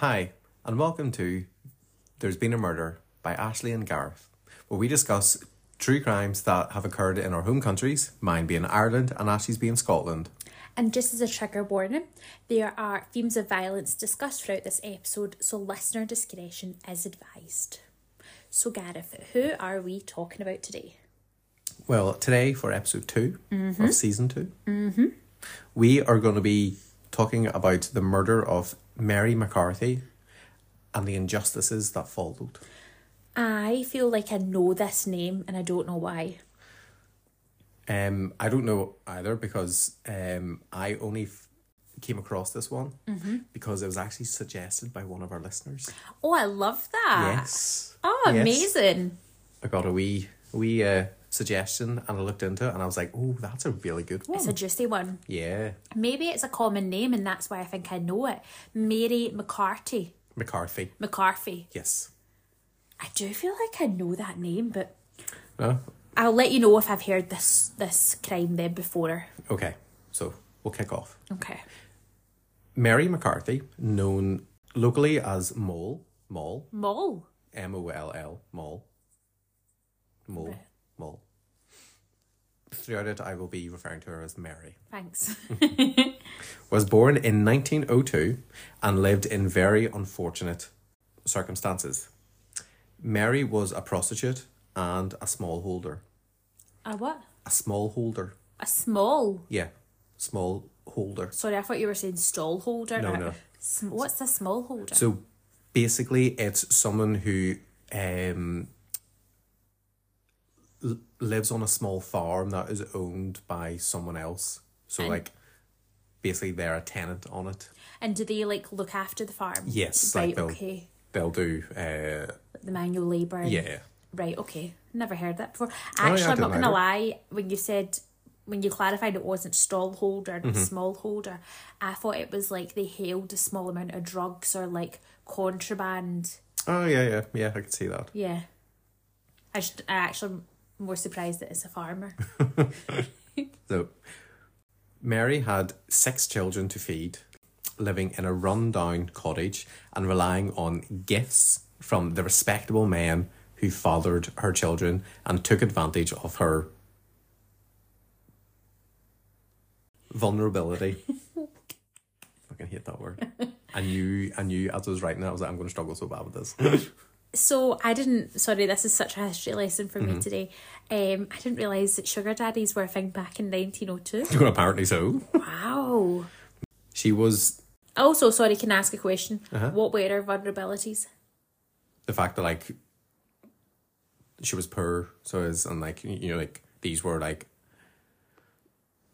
Hi, and welcome to There's Been a Murder by Ashley and Gareth, where we discuss true crimes that have occurred in our home countries, mine being Ireland and Ashley's being Scotland. And just as a trigger warning, there are themes of violence discussed throughout this episode, so listener discretion is advised. So, Gareth, who are we talking about today? Well, today for episode 2 mm-hmm. of season 2 mm-hmm. we are going to be talking about the murder of Mary McCarthy and the injustices that followed. I feel like I know this name and I don't know why. Um, I don't know either because um, I only f- came across this one because it was actually suggested by one of our listeners. Oh, I love that. Yes. Oh, Yes. amazing. I got a wee wee uh, suggestion and I looked into it and I was like, oh, that's a really good one. It's a juicy one. yeah. Maybe it's a common name and that's why I think I know it. Mary McCarthy. McCarthy. McCarthy. Yes. I do feel like I know that name, but No? I'll let you know if I've heard this this crime then before. Okay. So we'll kick off. Okay. Mary McCarthy, known locally as Moll, Moll, Moll. M O L L, Moll, Moll, Right. Throughout it, I will be referring to her as Mary. Thanks. Was born in 1902 and lived in very unfortunate circumstances. Mary was a prostitute and a smallholder. a what? A smallholder. A small. Yeah, small holder. Sorry, I thought you were saying stall holder. No, Uh, no. What's a small holder? So basically, it's someone who um, l- lives on a small farm that is owned by someone else. So, And- like, basically, they're a tenant on it. and do they like look after the farm? Yes, Right. like they'll okay. they'll do. Uh, the manual labour. yeah, Right. Okay. Never heard that before. Oh, yeah, Actually, I'm not gonna lie. When you said when you clarified it wasn't stall holder and Mm-hmm. small holder, I thought it was like they held a small amount of drugs or like contraband. Oh yeah, yeah, yeah. I could see that. Yeah. I should. I actually more surprised that it's a farmer. So, Mary had six children to feed, living in a run-down cottage and relying on gifts from the respectable men who fathered her children and took advantage of her vulnerability. Fucking hate that word. I knew, I knew as I was writing that, I was like, I'm going to struggle so bad with this. So I didn't. Sorry, this is such a history lesson for Mm-hmm. me today. Um, I didn't realize that sugar daddies were a thing back in 1902. Apparently so. Wow. She was Also, sorry, can I ask a question? Uh-huh. What were her vulnerabilities? the fact that like she was poor so is and like you know like these were like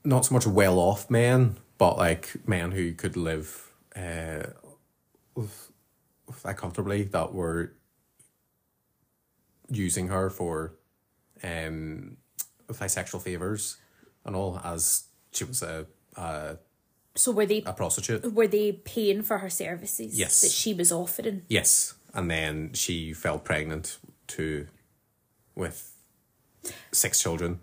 not so much well off men but like men who could live uh with, with, like comfortably that were using her for um with like sexual favors and all as she was a a, So were they a prostitute were they paying for her services Yes. that she was offering? Yes, and then she fell pregnant to with six children.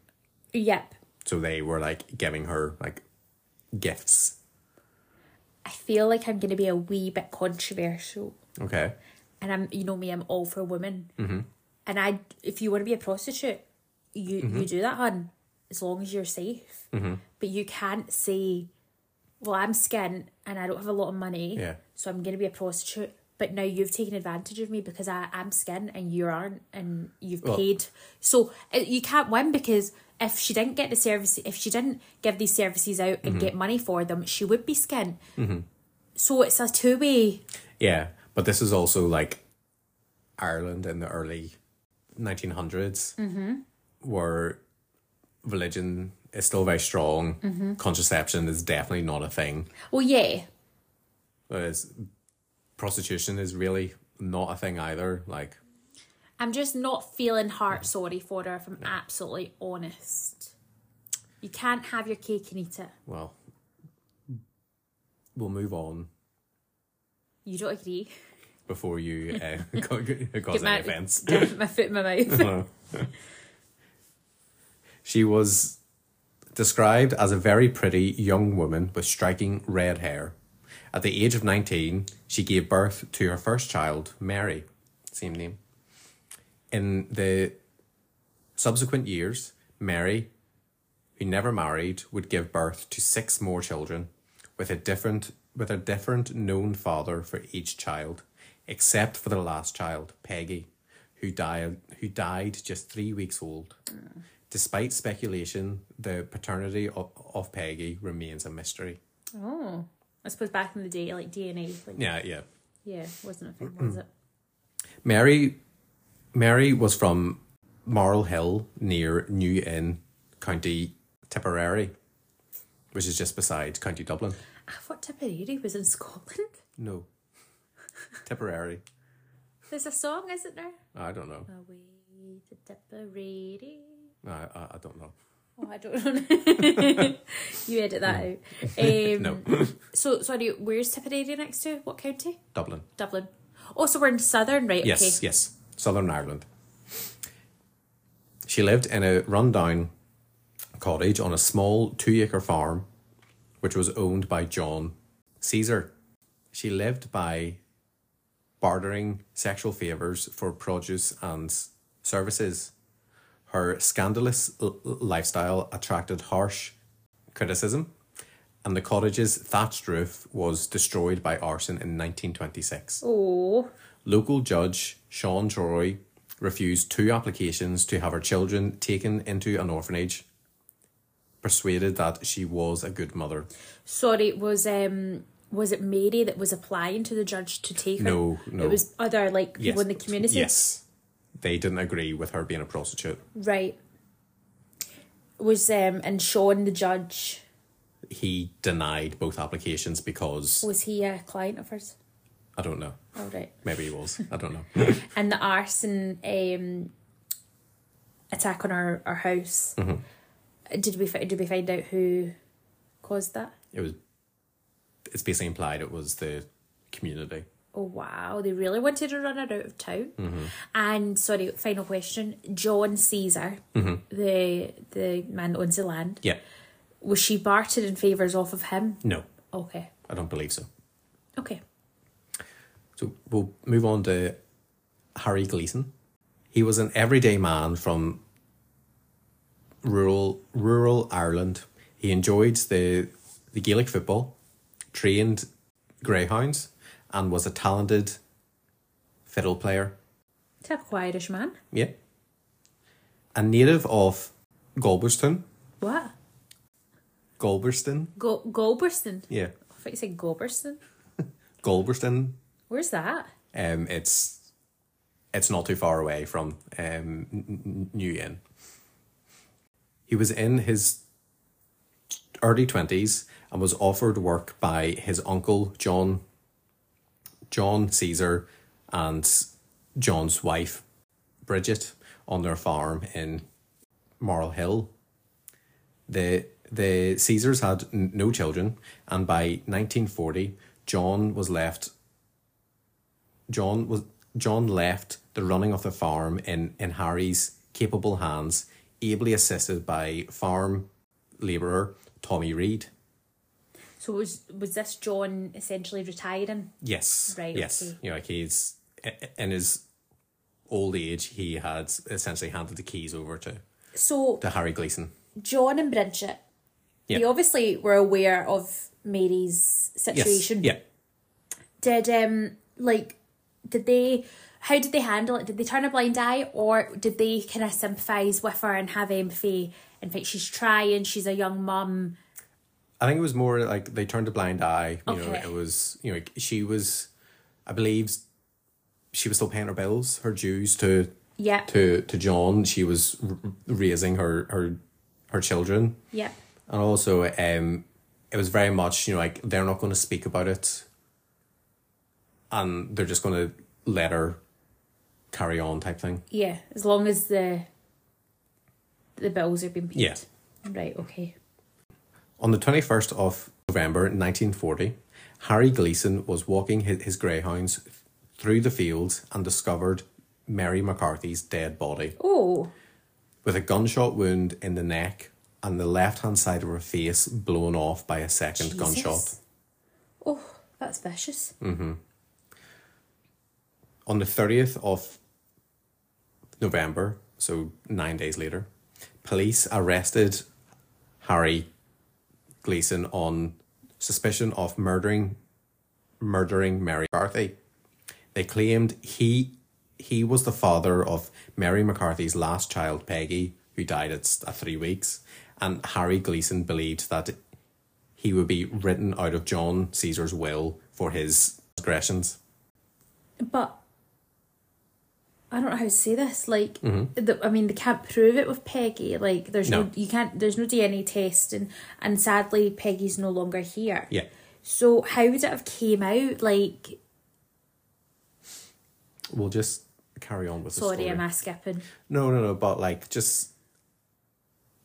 Yep. So they were like giving her like gifts. I feel like I'm going to be a wee bit controversial, Okay. and I'm you know me, I'm all for women, Mm-hmm. And I if you want to be a prostitute, you Mm-hmm. you do that, hun, as long as you're safe. But you can't say, well, I'm skint and I don't have a lot of money, Yeah. so I'm going to be a prostitute. But now you've taken advantage of me because I am skin and you aren't, and you've Well- paid. So uh, you can't win because if she didn't get the service, if she didn't give these services out and get money for them, she would be skin. So it's a two way. Yeah, but this is also like Ireland in the early 1900s, Mm-hmm. where religion is still very strong. Mm-hmm. Contraception is definitely not a thing. Well, yeah, Whereas prostitution is really not a thing either. Like, I'm just not feeling heart sorry for her. If I'm absolutely honest, you can't have your cake and eat it. well, we'll move on. You don't agree? Before you uh, cause my, any offence. get my foot in my mouth. She was described as a very pretty young woman with striking red hair, At the age of 19, she gave birth to her first child, Mary, same name. In the subsequent years, Mary, who never married, would give birth to six more children with a different with a different known father for each child, except for the last child, Peggy, who died who died just three weeks old. Despite speculation, the paternity of, of Peggy remains a mystery. Oh, I suppose back in the day, like DNA, like Yeah, yeah. yeah, wasn't a thing, was it? Mary Mary was from Marl Hill near New Inn, County Tipperary, which is just beside County Dublin. Ah, I thought Tipperary was in Scotland. No. Tipperary. There's a song, isn't there? I don't know. Away to Tipperary. I, I, I don't know. Oh, I don't know. you edit that out. Um, No. So, sorry, where's Tipperary next to? What county? Dublin. Dublin. Oh, so we're in southern, right? Yes, Okay. yes. Southern Ireland. She lived in a rundown cottage on a small two acre farm, which was owned by John Caesar. She lived by bartering sexual favours for produce and services. Her scandalous l- lifestyle attracted harsh criticism, and the cottage's thatched roof was destroyed by arson in 1926. Oh, Local judge Sean Troy refused two applications to have her children taken into an orphanage, persuaded that she was a good mother. sorry. Was um was it Mary that was applying to the judge to take her? No, no. It was other like people in the community. Yes. They didn't agree with her being a prostitute. Right. Was um and Sean the judge He denied both applications because was he a client of hers? I don't know. Oh right. Maybe he was. I don't know. And the arson um attack on our, our house. Mm-hmm. Did we did we find out who caused that? It was it's basically implied it was the community. Oh wow, they really wanted to run it out of town. Mm-hmm. And sorry, final question: John Caesar, Mm-hmm. the the man that owns the land, Yeah. was she bartered in favors off of him? No, Okay, I don't believe so. okay. So we'll move on to Harry Gleeson. He was an everyday man from rural rural Ireland. He enjoyed the the Gaelic football, trained greyhounds, and was a talented fiddle player. Typical Irish man. Yeah. A native of Galberston. What? Galberston? Go Galberston. Yeah. I thought you said Galberston. Galberston. Where's that? Um, it's it's not too far away from um, N- New Inn. He was in his early twenties and was offered work by his uncle John John Caesar and John's wife Bridget on their farm in Marl Hill. The the Caesars had n- no children, and by nineteen forty, John was left John was John left the running of the farm in, in Harry's capable hands, ably assisted by farm labourer Tommy Reed. So was was this John essentially retiring? Yes. Right, Yes. okay. You know, like he's in his old age, he had essentially handed the keys over to, So to Harry Gleeson. John and Bridget, they obviously were aware of Mary's Yes. situation. Yeah. Did um like did they how did they handle it? Did they turn a blind eye or did they kind of sympathise with her and have empathy? In fact, she's trying, she's a young mum. I think it was more like they turned a blind eye. You know, it was you know she was, I believe, she was still paying her bills, her dues to Yeah. to to John. She was r- raising her her her children, Yeah. and also um, it was very much you know like they're not going to speak about it, and they're just going to let her carry on type thing. Yeah. As long as the the bills are being paid. Yeah. Right, okay. On the 21st of November 1940, Harry Gleeson was walking his, greyhounds through the fields and discovered Mary McCarthy's dead body Oh. with a gunshot wound in the neck and the left hand side of her face blown off by a second Jesus. gunshot. Oh. That's vicious. Mm-hmm. On the 30th of November, so nine days later, police arrested Harry Gleeson on suspicion of murdering murdering Mary McCarthy. They claimed he he was the father of Mary McCarthy's last child, Peggy, who died at, at three weeks, and Harry Gleeson believed that he would be written out of John Caesar's will for his aggressions. But I don't know how to say this. Like, Mm-hmm. the, I mean, they can't prove it with Peggy. Like, there's no. No. you can't. There's no DNA test, and and sadly, Peggy's no longer here. Yeah. So how would it have came out? Like, We'll just carry on with the sorry, story. am I skipping? No, no, no, but like just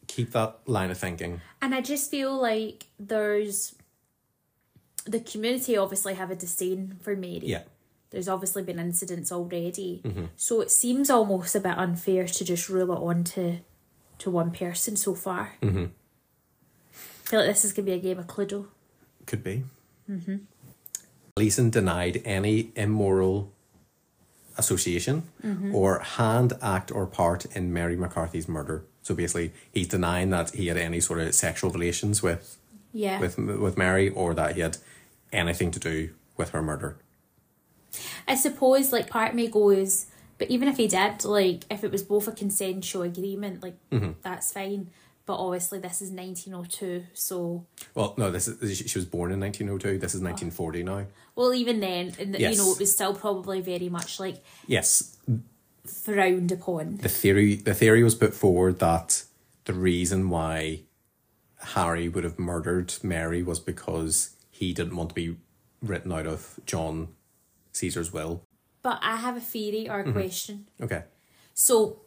keep that line of thinking. And I just feel like there's the community obviously have a disdain for Mary. Yeah. There's obviously been incidents already. Mm-hmm. So it seems almost a bit unfair to just rule it on to, to one person so far. Mm-hmm. I feel like this is going to be a game of Cluedo. Could be. Mm-hmm. Gleeson denied any immoral association or hand, act, or part in Mary McCarthy's murder. So basically, he's denying that he had any sort of sexual relations with Yeah. with with Mary or that he had anything to do with her murder. I suppose like part of me goes, but even if he did, like if it was both a consensual agreement, like Mm-hmm. that's fine. But obviously this is nineteen oh two, so Well, no, this is she- was born in 1902. This is 1940 now. well even then, and you Yes. know it was still probably very much like Yes, frowned upon. the theory the theory was put forward that the reason why Harry would have murdered Mary was because he didn't want to be written out of John Caesar's will. But I have a theory or a mm-hmm. question. Okay. So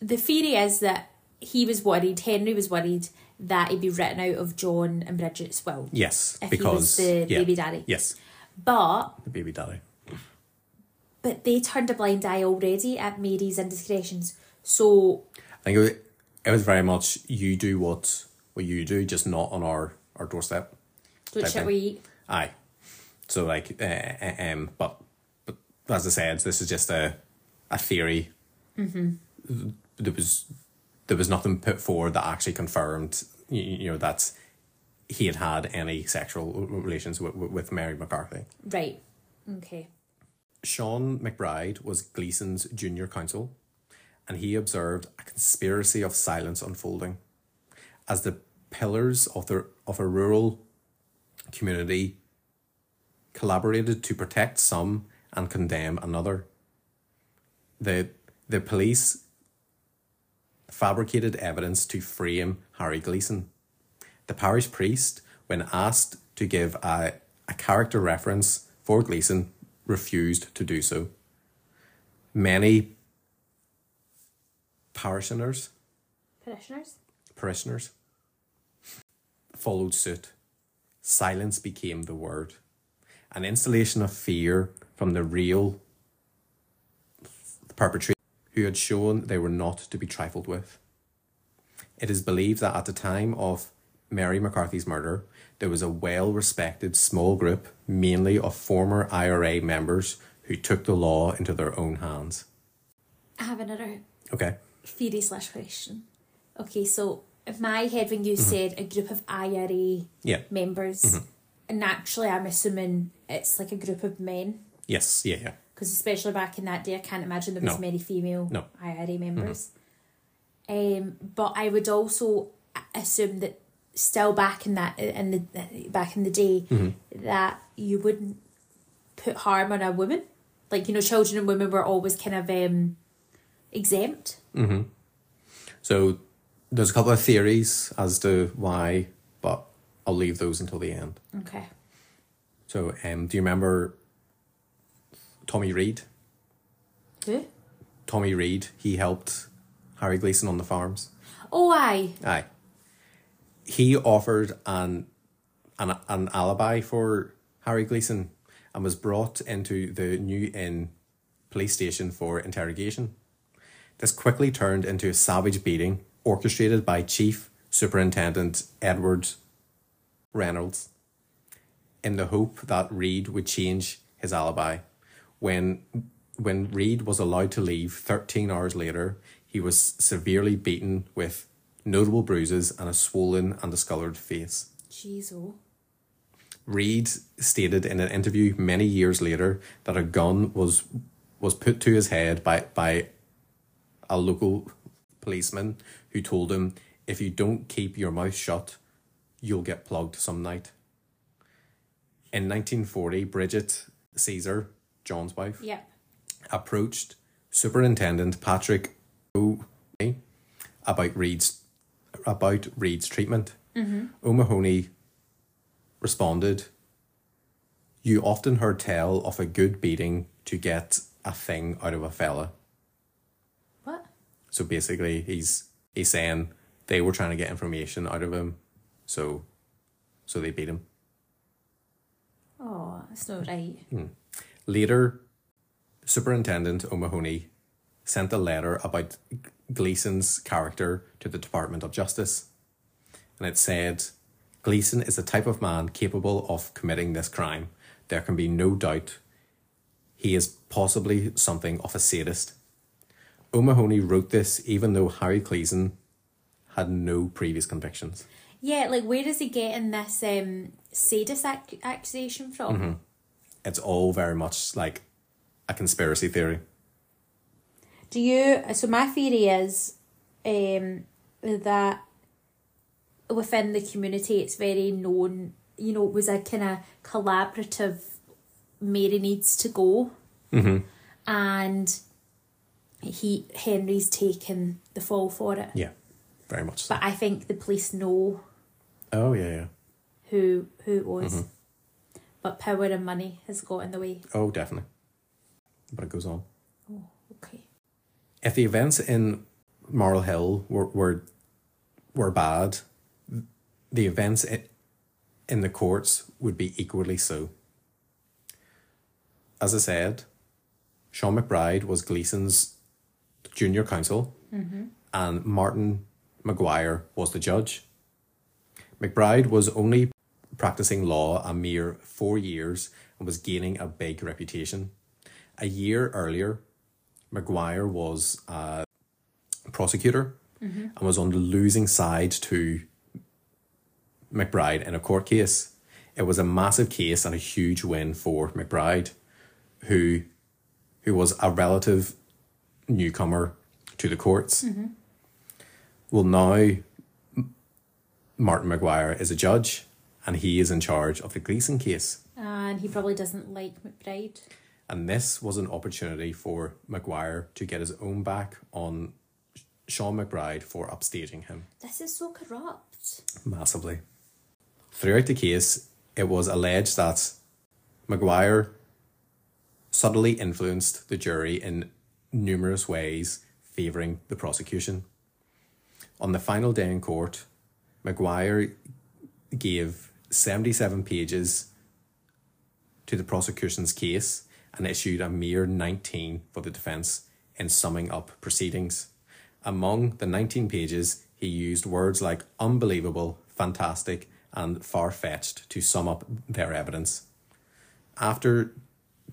the theory is that he was worried, Henry was worried that he'd be written out of John and Bridget's will. Yes, If he because was the yeah, baby daddy. Yes, But the baby daddy. but they turned a blind eye already at Mary's indiscretions. So I think it was, it was very much you do what what you do, just not on our our doorstep. don't shit we eat. Aye. So like, uh, uh, um, but but as I said, this is just a a theory. Mm-hmm. There was there was nothing put forward that actually confirmed, you, you know, that he had had any sexual relations with, with Mary McCarthy. Right. Okay. Sean MacBride was Gleeson's junior counsel, and he observed a conspiracy of silence unfolding as the pillars of the of a rural community collaborated to protect some and condemn another. The the police fabricated evidence to frame Harry Gleeson. The parish priest, when asked to give a, a character reference for Gleeson, refused to do so. Many parishioners, Parishioners? parishioners followed suit. Silence became the word. An installation of fear from the real perpetrator who had shown they were not to be trifled with. It is believed that at the time of Mary McCarthy's murder, there was a well respected small group, mainly of former IRA members, who took the law into their own hands. I have another Okay. theory slash question. Okay, so in my head when you Mm-hmm. said a group of IRA Yeah. members, Mm-hmm. Naturally I'm assuming it's like a group of men. Yes. Yeah. Yeah. because especially back in that day, I can't imagine there was No. many female No. Mm-hmm. IRA members. Um, but I would also assume that still back in that in the back in the day Mm-hmm. that you wouldn't put harm on a woman, like you know, children and women were always kind of um, exempt. So there's a couple of theories as to why, I'll leave those until the end. Okay. So, um, do you remember Tommy Reed? Who? Tommy Reed, he helped Harry Gleeson on the farms. Oh, aye. Aye. He offered an, an an alibi for Harry Gleeson and was brought into the New Inn police station for interrogation. This quickly turned into a savage beating orchestrated by Chief Superintendent Edward Reynolds. in the hope that Reed would change his alibi. When when Reed was allowed to leave 13 hours later, he was severely beaten with notable bruises and a swollen and discolored face. Jeez, oh. Reed stated in an interview many years later that a gun was was put to his head by, by a local policeman who told him, if you don't keep your mouth shut, you'll get plugged some night. In 1940, Bridget Caesar, John's wife, Yep. approached Superintendent Patrick O'Mahony about Reed's about Reed's treatment. Mm-hmm. O'Mahony responded, "You often heard tell of a good beating to get a thing out of a fella." What? So basically, he's he's saying they were trying to get information out of him, so so they beat him. Oh, that's not right. Hmm. Later, Superintendent O'Mahony sent a letter about Gleeson's character to the Department of Justice. And it said, Gleeson is the type of man capable of committing this crime. There can be no doubt he is possibly something of a sadist. O'Mahony wrote this even though Harry Gleeson had no previous convictions. Yeah, like where is he getting this um sadist ac- accusation from? It's all very much like a conspiracy theory. Do you? So my theory is, um, that within the community, it's very known. You know, it was a kind of collaborative. Mary needs to go, and he Henry's taken the fall for it. Yeah, very much so. But I think the police know Oh, yeah, yeah. who who it was, mm-hmm. but power and money has got in the way. Oh, definitely. But it goes on. Oh, okay. If the events in Marl Hill were were, were bad, the events in the courts would be equally so. As I said, Sean MacBride was Gleeson's junior counsel, mm-hmm. and Martin Maguire was the judge. MacBride was only practicing law a mere four years and was gaining a big reputation. A year earlier, Maguire was a prosecutor mm-hmm. and was on the losing side to MacBride in a court case. It was a massive case and a huge win for MacBride, who who was a relative newcomer to the courts. Mm-hmm. Well, now Martin Maguire is a judge and he is in charge of the Gleeson case. And he probably doesn't like MacBride. And this was an opportunity for Maguire to get his own back on Sean MacBride for upstaging him This is so corrupt. massively. Throughout the case, it was alleged that Maguire subtly influenced the jury in numerous ways, favouring the prosecution. On the final day in court, Maguire gave 77 pages to the prosecution's case and issued a mere 19 for the defence in summing up proceedings. Among the 19 pages, he used words like unbelievable, fantastic, and far fetched to sum up their evidence. After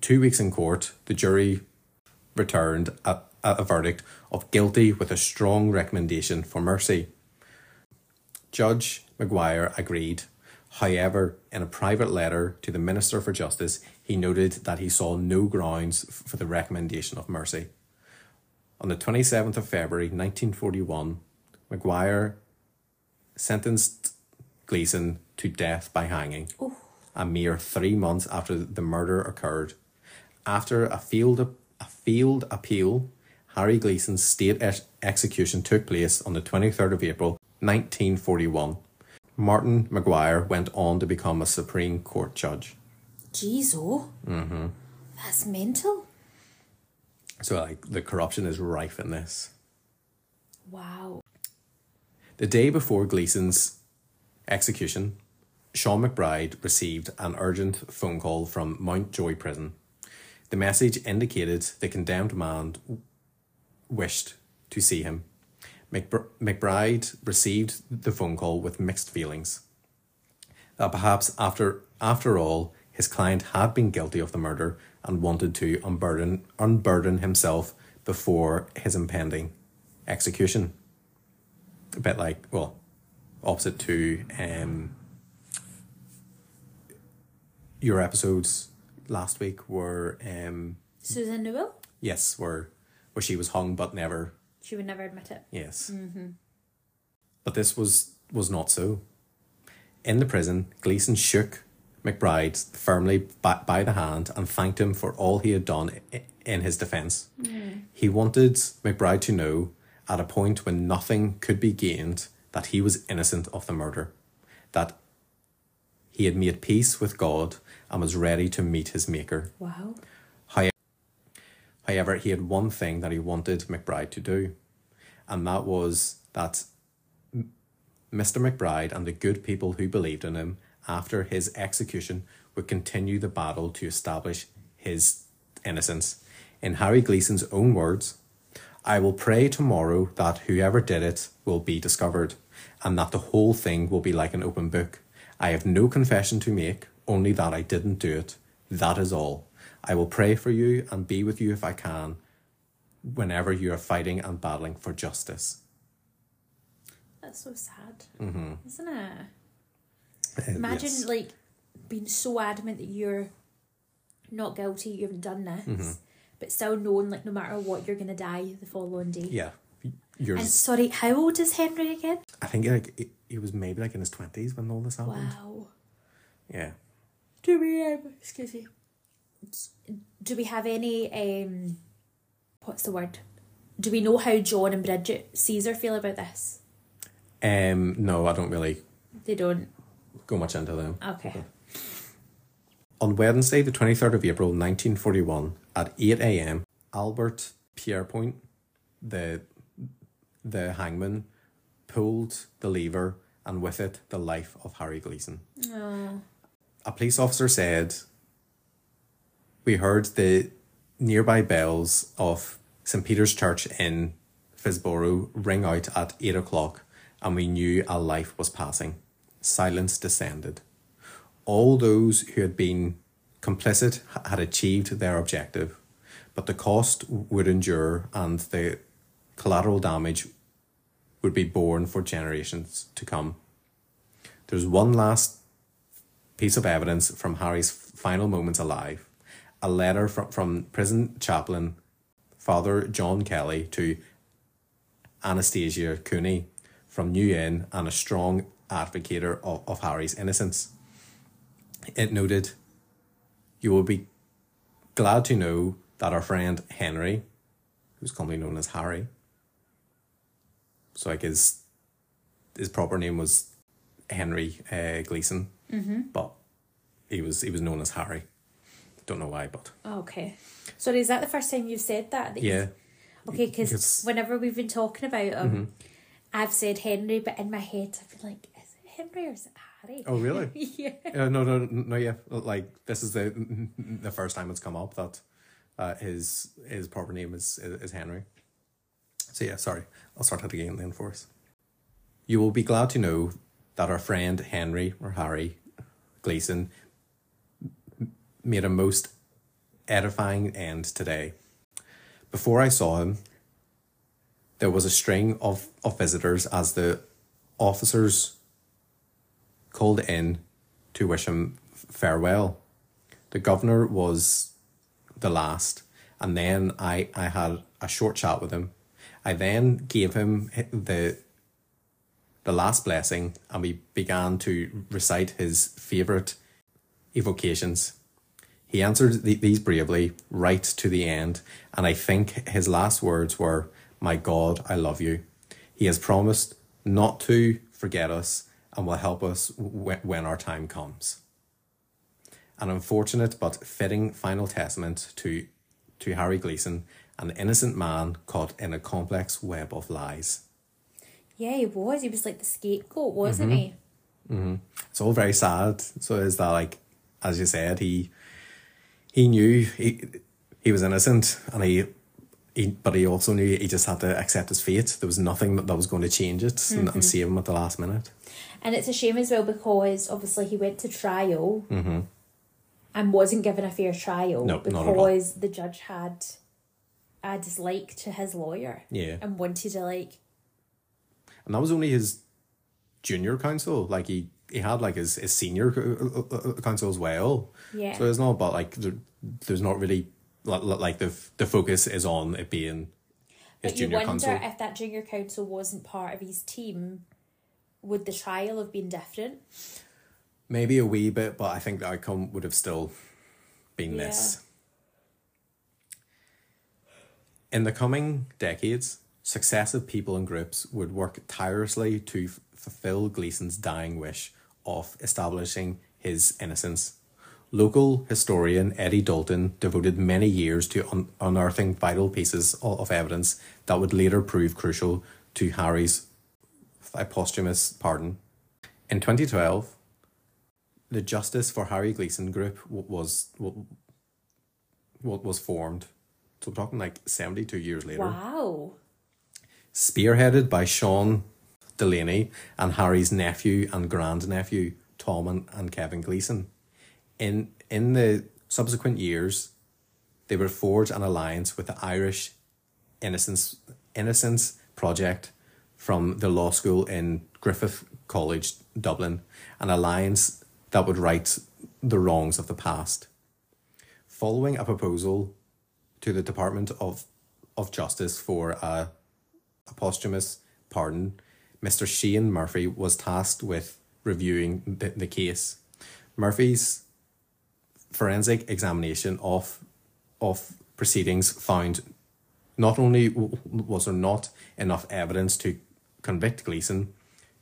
two weeks in court, the jury returned a, a verdict of guilty with a strong recommendation for mercy. Judge Maguire agreed. However, in a private letter to the Minister for Justice, he noted that he saw no grounds for the recommendation of mercy. On the 27th of February 1941, Maguire sentenced Gleeson to death by hanging, a mere three months after the murder occurred. After a field, a field appeal, Harry Gleeson's state ex- execution took place on the 23rd of April 1941. Martin Maguire went on to become a Supreme Court judge. Jeez, oh. Mm-hmm. That's mental. So, like, the corruption is rife in this. Wow. The day before Gleeson's execution, Sean MacBride received an urgent phone call from Mountjoy Prison. The message indicated the condemned man wished to see him. McBr- MacBride received the phone call with mixed feelings. That perhaps after After all, his client had been guilty of the murder and wanted to unburden, unburden himself before his impending execution. A bit like, well, opposite to um, your episodes last week were, um, Susan Newell? yes, were where she was hung but never She would never admit it. Yes. Mm-hmm. But this was was not so. In the prison, Gleeson shook MacBride firmly by, by the hand and thanked him for all he had done in his defence. He wanted MacBride to know, at a point when nothing could be gained, that he was innocent of the murder, that he had made peace with God and was ready to meet his Maker. Wow. However, he had one thing that he wanted MacBride to do, and that was that Mr. MacBride and the good people who believed in him after his execution would continue the battle to establish his innocence. In Harry Gleeson's own words, I will pray tomorrow that whoever did it will be discovered, and that the whole thing will be like an open book. I have no confession to make, only that I didn't do it. That is all. I will pray for you and be with you if I can, whenever you are fighting and battling for justice. That's so sad. Mm-hmm. Isn't it? Uh, Imagine yes. like being so adamant that you're not guilty, you haven't done this, Mm-hmm. but still knowing like no matter what you're gonna die the following day. Yeah. Yours. And sorry, how old is Henry again? I think like he- he was maybe like in his twenties when all this happened. Wow. Yeah. Do we um, excuse me? Do we have any um what's the word? Do we know how John and Bridget Caesar feel about this? Um. No, I don't really They don't. go much into them. Okay. On Wednesday, the 23rd of April, 1941, at 8 a.m., Albert Pierrepoint, the, the hangman, pulled the lever and with it the life of Harry Gleeson. Oh. A police officer said, We heard the nearby bells of St. Peter's Church in Phibsborough ring out at 8 o'clock, and we knew a life was passing. Silence descended. All those who had been complicit had achieved their objective, but the cost would endure and the collateral damage would be borne for generations to come. There's one last piece of evidence from Harry's final moments alive a letter from, from prison chaplain Father John Kelly to Anastasia Cooney from New Inn and a strong advocator of, of Harry's innocence. It noted, You will be glad to know that our friend Henry, who's commonly known as Harry, so like his his proper name was Henry uh, Gleeson, but he was he was known as Harry. Don't know why, but Okay. Sorry, is that the first time you've said that? that yeah, Okay, because whenever we've been talking about him, Mm-hmm. I've said Henry, but in my head I've been like, is it Henry or is it Harry? Oh really? yeah. Uh, no, no, no, yeah. Like this is the the first time it's come up that uh, his his proper name is, is Henry. So yeah, sorry. I'll start that again then for us. You will be glad to know that our friend Henry or Harry Gleeson made a most edifying end today. Before I saw him, there was a string of, of visitors as the officers called in to wish him farewell. The governor was the last, and then I, I had a short chat with him. I then gave him the the last blessing, and we began to recite his favourite evocations. He answered th- these bravely right to the end, and I think his last words were, My God, I love you. He has promised not to forget us and will help us w- when our time comes. An unfortunate but fitting final testament to, to Harry Gleeson, an innocent man caught in a complex web of lies. Yeah, he was. He was like the scapegoat, wasn't mm-hmm. he? Mm-hmm. it's all very sad. So is that like, as you said, he he knew he he was innocent, and he he, but he also knew he just had to accept his fate. There was nothing that, that was going to change it and, and mm-hmm. save him at the last minute. And it's a shame as well because obviously he went to trial mm-hmm. and wasn't given a fair trial No, not at all. because the judge had a dislike to his lawyer Yeah. and wanted to like And that was only his junior counsel. Like he, he had like his, his senior uh, uh, uh, counsel as well. Yeah. So it's not, about like there, there's not really li- li- like the the focus is on it being his But you wonder counsel. if that junior council wasn't part of his team, would the trial have been different? Maybe a wee bit, but I think the outcome would have still been this. In the coming decades, successive people and groups would work tirelessly to f- fulfill Gleeson's dying wish of establishing his innocence. Local historian Eddie Dalton devoted many years to un- unearthing vital pieces of evidence that would later prove crucial to Harry's posthumous pardon. In 2012, the Justice for Harry Gleeson group was w- w- was formed. So we're talking like 72 years later. Wow. Spearheaded by Sean Delaney and Harry's nephew and grandnephew, Tom and, and Kevin Gleeson. In in the subsequent years, they would forge an alliance with the Irish Innocence Innocence Project from the law school in Griffith College, Dublin, an alliance that would right the wrongs of the past. Following a proposal to the Department of, of Justice for a, a posthumous pardon, Mr. Shane Murphy was tasked with reviewing the, the case. Murphy's forensic examination of of proceedings found not only was there not enough evidence to convict Gleeson,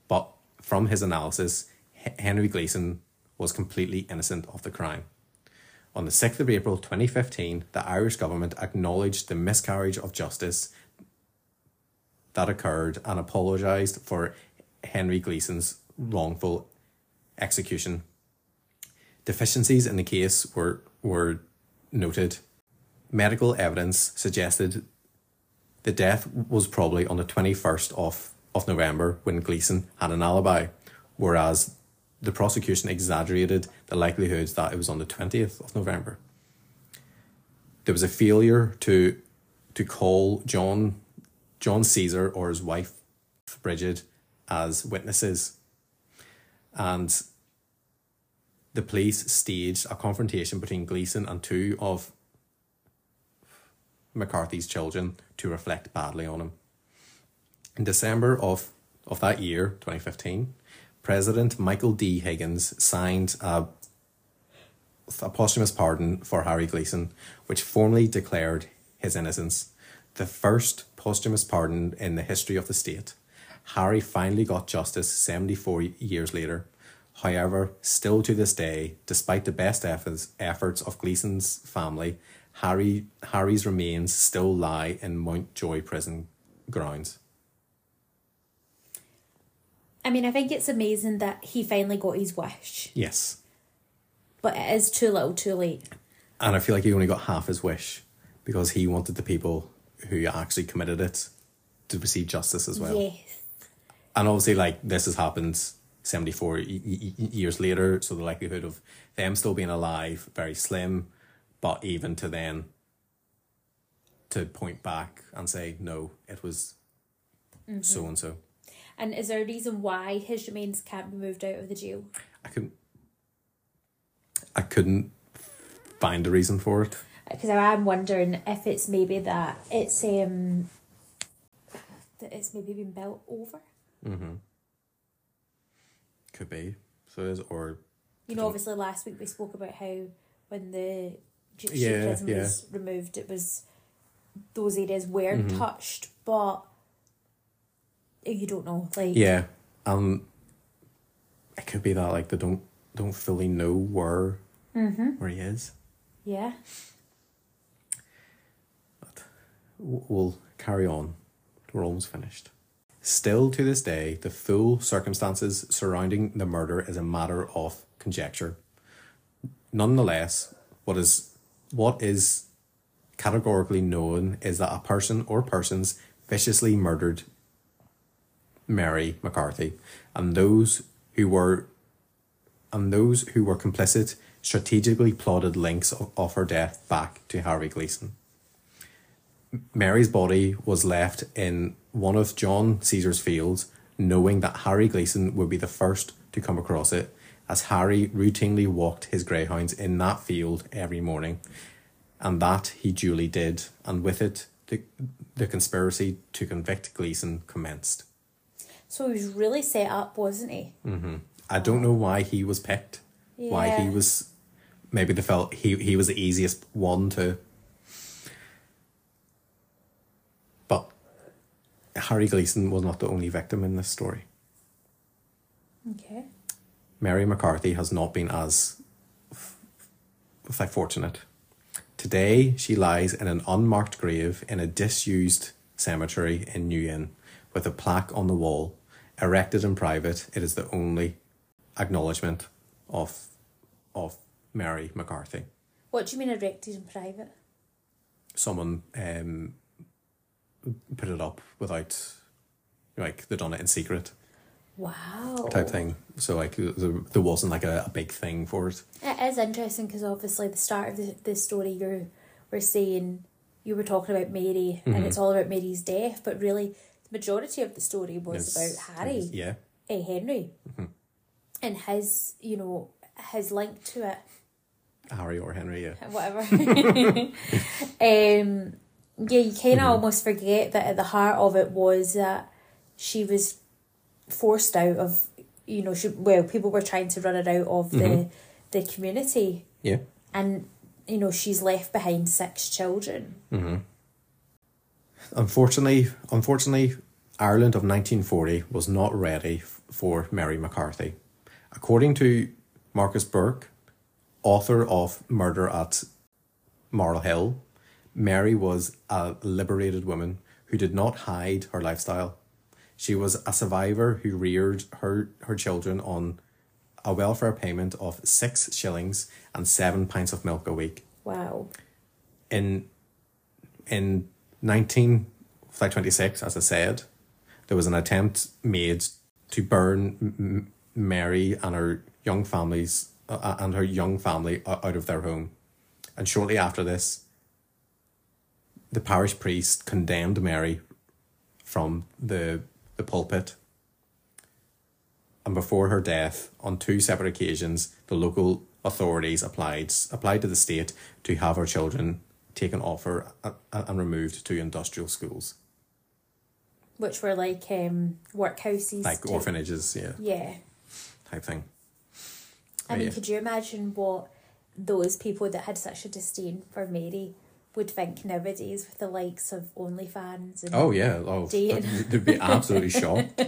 but from his analysis, Henry Gleeson was completely innocent of the crime. On the 6th of April 2015, the Irish government acknowledged the miscarriage of justice that occurred and apologised for Henry Gleeson's wrongful execution. Deficiencies in the case were, were noted. Medical evidence suggested the death was probably on the 21st of, of November when Gleeson had an alibi, whereas the prosecution exaggerated the likelihoods that it was on the 20th of November. There was a failure to to call John John Caesar or his wife Bridget as witnesses. And the police staged a confrontation between Gleeson and two of McCarthy's children to reflect badly on him. In December of, of that year, 2015, President Michael D. Higgins signed a, a posthumous pardon for Harry Gleeson, which formally declared his innocence. The first posthumous pardon in the history of the state. Harry finally got justice 74 years later. However, still to this day, despite the best efforts, efforts of Gleeson's family, Harry Harry's remains still lie in Mountjoy prison grounds. I mean, I think it's amazing that he finally got his wish, Yes. but it is too little too late. And I feel like he only got half his wish because he wanted the people who actually committed it to receive justice as well. Yes. And obviously, like, this has happened 74 y- y- y- years later, so the likelihood of them still being alive very slim. But even to then, to point back and say, no, it was so and so. And is there a reason why his remains can't be moved out of the jail? I couldn't. I couldn't find a reason for it. Because I am wondering if it's maybe that it's um that it's maybe been built over. Could be. So it is, or You know, obviously last week we spoke about how when the Street Yeah, prison yeah. was removed, it was those areas weren't Mm-hmm. touched, but you don't know, like yeah, um, it could be that like they don't don't fully know where where he is. yeah. We'll carry on. We're almost finished. Still to this day, the full circumstances surrounding the murder is a matter of conjecture. Nonetheless, what is what is categorically known is that a person or persons viciously murdered Mary McCarthy, and those who were and those who were complicit strategically plotted links of, of her death back to Harry Gleeson. Mary's body was left in one of John Caesar's fields, knowing that Harry Gleeson would be the first to come across it, as Harry routinely walked his greyhounds in that field every morning. And that he duly did, and with it, the, the conspiracy to convict Gleeson commenced. So he was really set up, wasn't he? Mm-hmm. I don't know why he was picked. Why he was maybe they felt he he was the easiest one to Harry Gleeson was not the only victim in this story. Okay. Mary McCarthy has not been as f- f- fortunate. Today, she lies in an unmarked grave in a disused cemetery in New Inn with a plaque on the wall. Erected in private, it is the only acknowledgement of, of Mary McCarthy. What do you mean erected in private? Someone um, put it up without, like, they'd done it in secret Wow. type thing. So, like, there, there wasn't like a, a big thing for it. It is interesting because obviously the start of the, the story you were saying you were talking about Mary Mm-hmm. and it's all about Mary's death, but really the majority of the story was It's- about Harry, Yeah. eh, Henry, Mm-hmm. and his you know his link to it, Harry or Henry, yeah. whatever. um, yeah, you kind of Mm-hmm. almost forget that at the heart of it was that she was forced out of you know she well people were trying to run her out of Mm-hmm. the the community Yeah. and you know she's left behind six children Unfortunately, unfortunately, Ireland of 1940 was not ready for Mary McCarthy. According to Marcus Bourke, author of Murder at Marl Hill, Mary was a liberated woman who did not hide her lifestyle. She was a survivor who reared her, her children on a welfare payment of six shillings and seven pints of milk a week. Wow. In in 1926 as i said there was an attempt made to burn mary and her young families uh, and her young family out of their home. And shortly after this the parish priest condemned mary from the the pulpit. And before her death on two separate occasions the local authorities applied applied to the state to have her children taken off her a- a- and removed to industrial schools. Which were like um workhouses like type- orphanages yeah. Yeah. Type thing. I mean yeah. could you imagine what those people that had such a disdain for mary would think nowadays with the likes of onlyfans and oh yeah oh Dating. they'd be absolutely shocked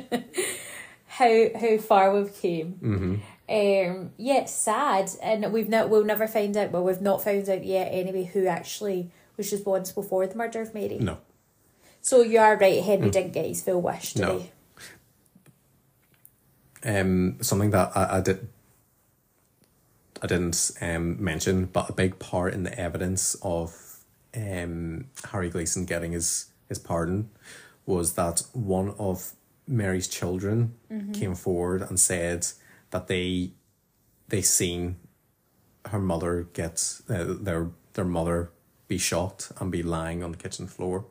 how how far we've came mm-hmm. Um, yeah, it's sad, and we've not we'll never find out. Well, we've not found out yet anyway who actually was responsible for the murder of Mary. no So you are right. Henry didn't get his full wish, No. he? um something that I, I did I didn't um mention, but a big part in the evidence of um Harry Gleeson getting his his pardon was that one of Mary's children came forward and said that they they seen her mother get uh, their their mother be shot and be lying on the kitchen floor.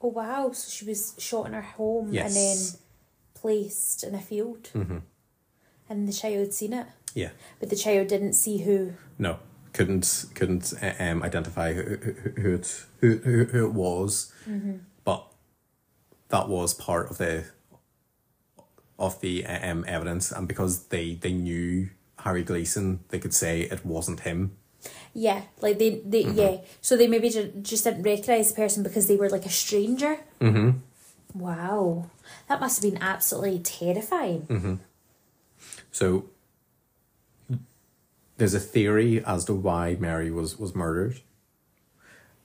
Oh wow! So she was shot in her home Yes. and then placed in a field, Mm-hmm. and the child seen it, Yeah. but the child didn't see who. No, couldn't couldn't um identify who who, who it who, who, who it was, but that was part of the of the um evidence, and because they they knew Harry Gleeson, they could say it wasn't him. Yeah, like they, they yeah. So they maybe ju- just didn't recognize the person because they were like a stranger. Mm-hmm. Wow, that must have been absolutely terrifying. So there's a theory as to why Mary was was murdered,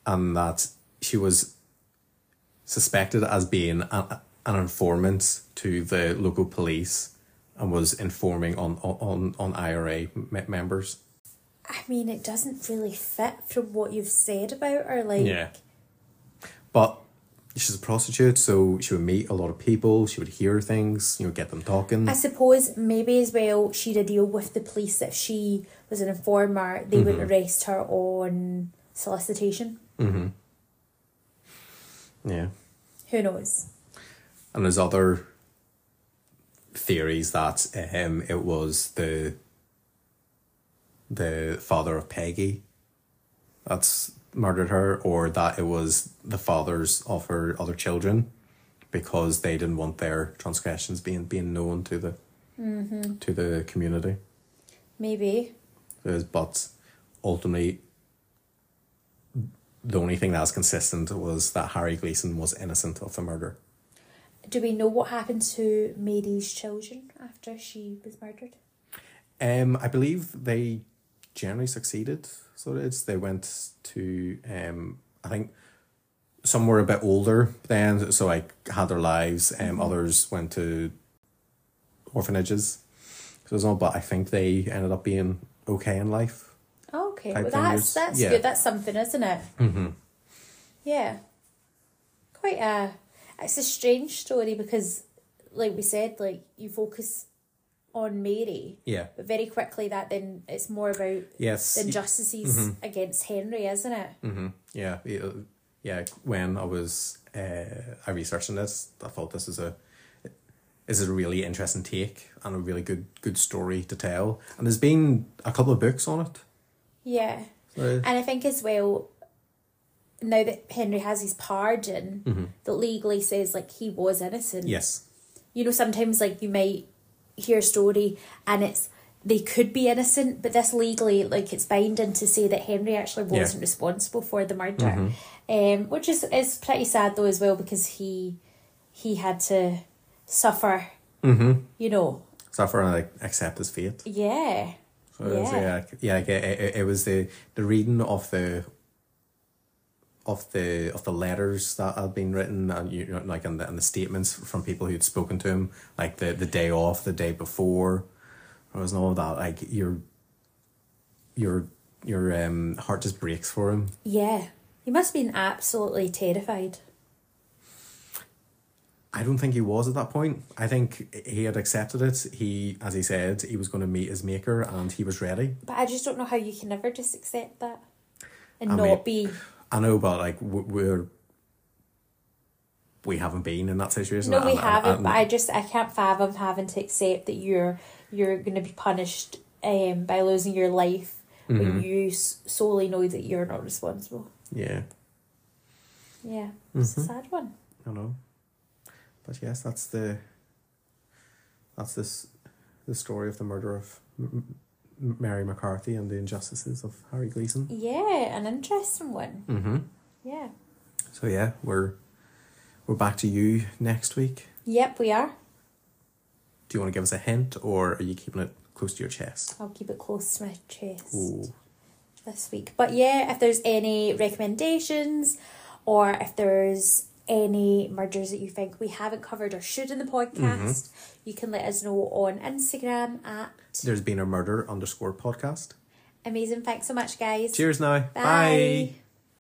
and that she was suspected as being a, an informant to the local police and was informing on on on IRA me- members. I mean, it doesn't really fit from what you've said about her. Like, Yeah. But she's a prostitute, so she would meet a lot of people. She would hear things, you know, get them talking. I suppose maybe as well she'd a deal with the police if she was an informer, they wouldn't arrest her on solicitation. Mm-hmm. yeah. Who knows? And there's other theories that um it was the the father of Peggy that's murdered her, or that it was the fathers of her other children because they didn't want their transgressions being being known to the to the community. Maybe. But ultimately, the only thing that was consistent was that Harry Gleeson was innocent of the murder. Do we know what happened to Mary's children after she was murdered? Um, I believe they generally succeeded. So it's they went to um, I think some were a bit older then, so like had their lives. Um, others went to orphanages. So it's all, but I think they ended up being okay in life. Okay, well that's that's yeah. good. That's something, isn't it? Mm-hmm. Yeah. Quite a. It's a strange story because, like we said, like you focus on Mary, Yeah. but very quickly that then it's more about Yes. the injustices against Henry, isn't it? Mm-hmm. Yeah, yeah. When I was uh, I researching this, I thought this is a is a really interesting take and a really good good story to tell. And there's been a couple of books on it. Yeah. So, And I think as well, now that Henry has his pardon, that legally says like he was innocent. yes. You know, sometimes like you might hear a story and it's they could be innocent, but this legally like it's binding to say that Henry actually wasn't responsible for the murder. Um, which is is pretty sad though as well because he he had to suffer. Mm-hmm. You know. Suffer and like accept his fate. Yeah. So it was, Yeah. yeah, yeah. It, it, it was the the reading of the of the of the letters that had been written and you know like and the, and the statements from people who'd spoken to him like the the day off the day before there was all of that like your your your um heart just breaks for him Yeah. He must have been absolutely terrified. I don't think he was at that point I think he had accepted it he as he said he was going to meet his maker and he was ready But I just don't know how you can ever just accept that and I not mean- be. I know, but like we're we haven't been in that situation. No, we and- haven't. and- but I just I can't fathom having to accept that you're you're going to be punished um by losing your life Mm-hmm. when you s- solely know that you're not responsible. yeah, Yeah, it's Mm-hmm. a sad one. I know. But yes, that's the that's this the story of the murder of M- Mary McCarthy and the injustices of Harry Gleeson. Yeah, an interesting one. Mm-hmm. Yeah. So yeah, we're we're back to you next week. Yep, we are. Do you want to give us a hint, or are you keeping it close to your chest? I'll keep it close to my chest. Ooh. this week. But yeah, if there's any recommendations or if there's any murders that you think we haven't covered or should in the podcast, mm-hmm. you can let us know on Instagram at There's been a murder underscore podcast. amazing. Thanks so much, guys. Cheers now. Bye.